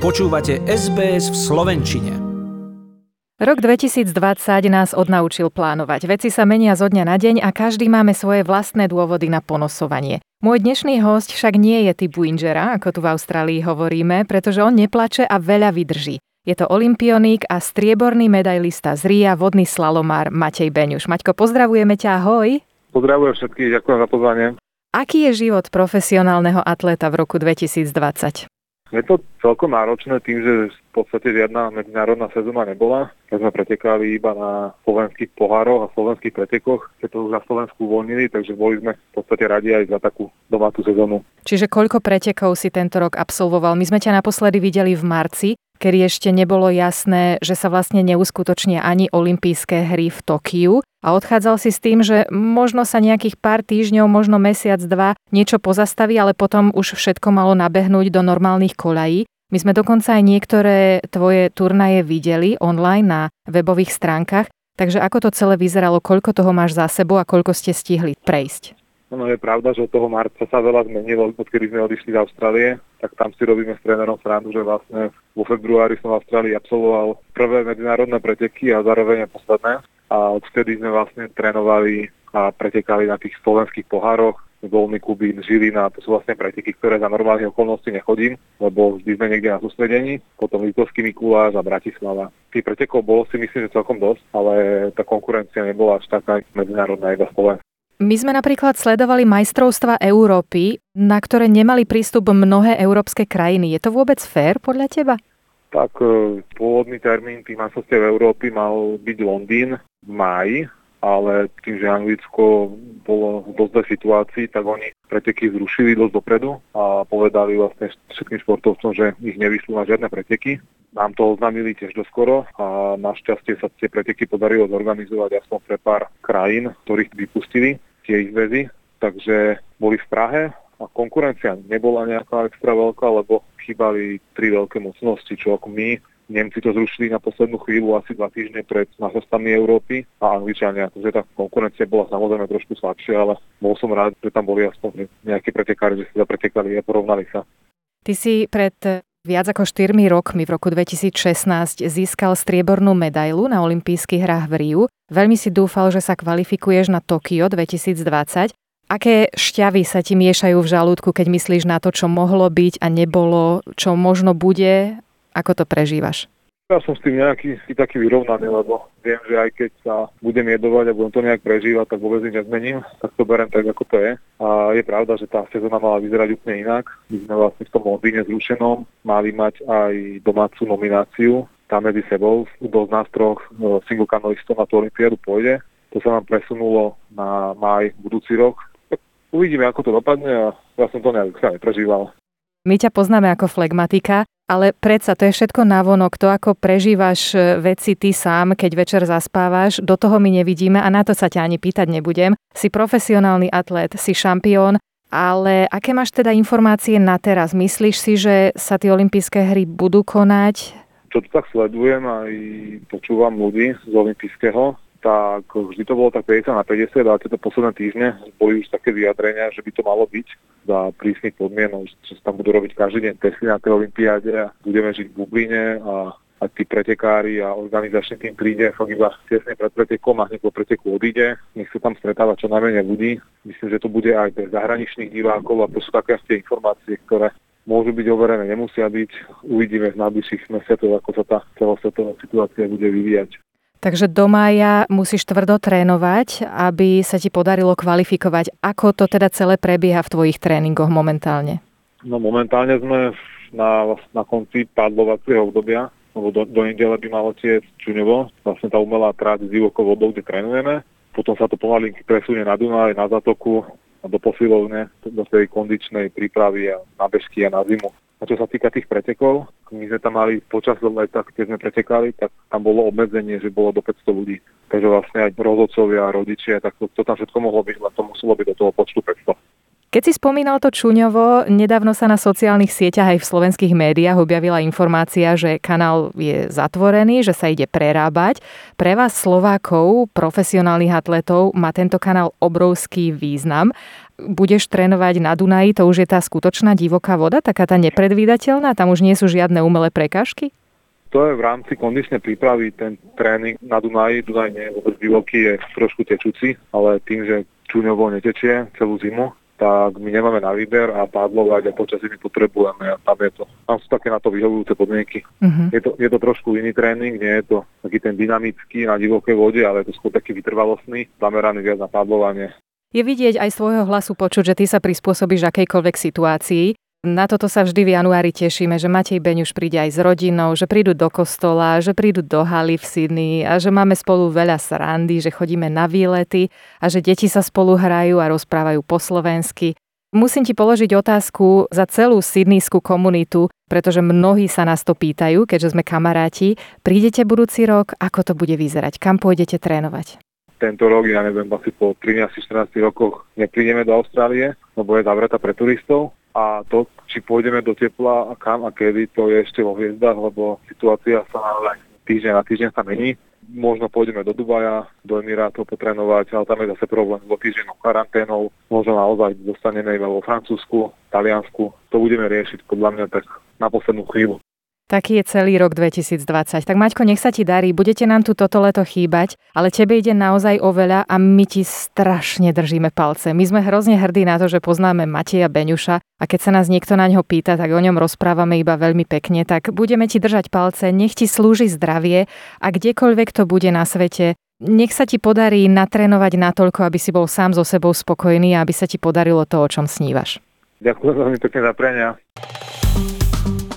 Počúvate SBS v Slovenčine. Rok 2020 nás odnaučil plánovať. Veci sa menia zo dňa na deň a každý máme svoje vlastné dôvody na ponosovanie. Môj dnešný host však nie je typu inžera, ako tu v Austrálii hovoríme, pretože on neplače a veľa vydrží. Je to olimpioník a strieborný medailista z Ria, vodný slalomár Matej Beňuš. Maťko, pozdravujeme ťa, ahoj. Pozdravujem všetkých, ďakujem za pozvanie. Aký je život profesionálneho atléta v roku 2020? Je to celkom náročné tým, že v podstate žiadna medzinárodná sezóna nebola. Tak sme pretekali iba na slovenských pohároch a slovenských pretekoch, keď to už na Slovensku uvoľnili, takže boli sme v podstate radi aj za takú domácu sezónu. Čiže koľko pretekov si tento rok absolvoval? My sme ťa naposledy videli v marci, kedy ešte nebolo jasné, že sa vlastne neuskutočnia ani olympijské hry v Tokiu. A odchádzal si s tým, že možno sa nejakých pár týždňov, možno mesiac, dva niečo pozastaví, ale potom už všetko malo nabehnúť do normálnych kolají. My sme dokonca aj niektoré tvoje turnaje videli online na webových stránkach, takže ako to celé vyzeralo, koľko toho máš za sebou a koľko ste stihli prejsť? No je pravda, že od toho marca sa veľa zmenilo, odkedy sme odišli z Austrálie, tak tam si robíme s trénerom srandu, že vlastne vo februári som v Austrálii absolvoval prvé medzinárodné preteky a zároveň aj posledné. A odvtedy sme vlastne trénovali a pretekali na tých slovenských pohároch, Dolný Kubín, Žilina, to sú vlastne preteky, ktoré za normálnych okolností nechodím, lebo vždy sme niekde na sústredení, potom Litovský Mikuláš a Bratislava. Tých pretekov bolo si myslím, že celkom dosť, ale tá konkurencia nebola až taká medzinárodná iba Slovenská. My sme napríklad sledovali majstrovstva Európy, na ktoré nemali prístup mnohé európske krajiny. Je to vôbec fér podľa teba? Tak e, pôvodný termín tých majstrovstiev Európy mal byť Londýn, v máji, ale tým, že Anglicko bolo v dosť situácii, tak oni preteky zrušili dosť dopredu a povedali vlastne všetkým športovcom, že ich nevyšľú na žiadne preteky. Nám to oznámili tiež doskoro a našťastie sa tie preteky podarilo zorganizovať aspoň pre pár krajín, ktorých vypustili tie ich väzy. Takže boli v Prahe a konkurencia nebola nejaká extra veľká, lebo chýbali tri veľké mocnosti, čo ako my Nemci to zrušili na poslednú chvíľu asi dva týždne pred majstrovstvami Európy a Angličania. Takže tá konkurencia bola samozrejme trošku slabšia, ale bol som rád, že tam boli aspoň nejakí pretekári, že si zapretekali a porovnali sa. Ty si pred viac ako 4 rokmi v roku 2016 získal striebornú medailu na olympijských hrách v Riu. Veľmi si dúfal, že sa kvalifikuješ na Tokio 2020. Aké šťavy sa ti miešajú v žalúdku, keď myslíš na to, čo mohlo byť a nebolo, čo možno bude ako to prežívaš? Ja som s tým nejaký taký vyrovnaný, lebo viem, že aj keď sa budem jedovať a budem to nejak prežívať, tak vôbec nič nezmením, tak to berem tak, ako to je. A je pravda, že tá sezóna mala vyzerať úplne inak. My sme vlastne v tom Londýne zrušenom mali mať aj domácu nomináciu tam medzi sebou. Kto z nás troch e, single kanalistov na tú olimpiádu pôjde. To sa nám presunulo na maj budúci rok. Uvidíme, ako to dopadne a ja som to nejak sa neprežíval. My ťa poznáme ako flegmatika, ale predsa to je všetko navonok, to ako prežívaš e, veci ty sám, keď večer zaspávaš, do toho my nevidíme a na to sa ťa ani pýtať nebudem. Si profesionálny atlét, si šampión, ale aké máš teda informácie na teraz? Myslíš si, že sa tie olympijské hry budú konať? Čo to tak sledujem aj počúvam ľudí z olympijského, tak vždy to bolo tak 50 na 50, ale tieto posledné týždne boli už také vyjadrenia, že by to malo byť za prísnych podmienok, že sa tam budú robiť každý deň testy na tej olimpiáde a budeme žiť v bubline a a tí pretekári a organizačný tým príde fakt iba tesne pred pretekom a hneď po preteku odíde. Nech sa tam stretáva čo najmenej ľudí. Myslím, že to bude aj pre zahraničných divákov a to sú také tie informácie, ktoré môžu byť overené, nemusia byť. Uvidíme v najbližších mesiacoch, ako sa tá celosvetová situácia bude vyvíjať. Takže do mája musíš tvrdo trénovať, aby sa ti podarilo kvalifikovať. Ako to teda celé prebieha v tvojich tréningoch momentálne? No momentálne sme na, na konci padlovacieho obdobia, lebo do, do nedele by malo tieť čuňovo, vlastne tá umelá tráť s divokou vodou, kde trénujeme. Potom sa to pomalinky presunie na Dunaj, na Zatoku, do posilovne, do tej kondičnej prípravy a na bežky a na zimu. A čo sa týka tých pretekov, my sme tam mali počas leta, keď sme pretekali, tak tam bolo obmedzenie, že bolo do 500 ľudí. Takže vlastne aj rozhodcovia, rodičia, tak to, to tam všetko mohlo byť, len to muselo byť do toho počtu 500. Keď si spomínal to Čuňovo, nedávno sa na sociálnych sieťach aj v slovenských médiách objavila informácia, že kanál je zatvorený, že sa ide prerábať. Pre vás Slovákov, profesionálnych atletov, má tento kanál obrovský význam. Budeš trénovať na Dunaji, to už je tá skutočná divoká voda, taká tá nepredvídateľná, tam už nie sú žiadne umelé prekážky? To je v rámci kondičnej prípravy ten tréning na Dunaji. Dunaj nie je vôbec divoký, je trošku tečúci, ale tým, že Čuňovo netečie celú zimu, tak my nemáme na výber a pádlovať a počasie my potrebujeme a tam je to. Tam sú také na to vyhovujúce podmienky. Uh-huh. Je, to, je to trošku iný tréning, nie je to taký ten dynamický na divokej vode, ale je to skôr taký vytrvalostný, zameraný viac na pádlovanie. Je vidieť aj svojho hlasu počuť, že ty sa prispôsobíš akejkoľvek situácii. Na toto sa vždy v januári tešíme, že Matej Beňuš príde aj s rodinou, že prídu do kostola, že prídu do haly v Sydney a že máme spolu veľa srandy, že chodíme na výlety a že deti sa spolu hrajú a rozprávajú po slovensky. Musím ti položiť otázku za celú sydneyskú komunitu, pretože mnohí sa nás to pýtajú, keďže sme kamaráti. Prídete budúci rok, ako to bude vyzerať? Kam pôjdete trénovať? Tento rok, ja neviem, asi po 13-14 rokoch neprídeme do Austrálie, lebo je zavretá pre turistov a to, či pôjdeme do tepla a kam a kedy, to je ešte vo hviezdach, lebo situácia sa naozaj týždeň na týždeň sa mení. Možno pôjdeme do Dubaja, do Emirátov potrénovať, ale tam je zase problém so týždennou karanténou. Možno naozaj dostaneme iba vo Francúzsku, Taliansku. To budeme riešiť podľa mňa tak na poslednú chvíľu. Taký je celý rok 2020. Tak Maťko, nech sa ti darí, budete nám tu toto leto chýbať, ale tebe ide naozaj o veľa a my ti strašne držíme palce. My sme hrozne hrdí na to, že poznáme Mateja Beňuša a keď sa nás niekto na ňo pýta, tak o ňom rozprávame iba veľmi pekne, tak budeme ti držať palce, nech ti slúži zdravie a kdekoľvek to bude na svete, nech sa ti podarí natrénovať natoľko, aby si bol sám so sebou spokojný a aby sa ti podarilo to, o čom snívaš. Ďakujem veľmi pekne za prenia.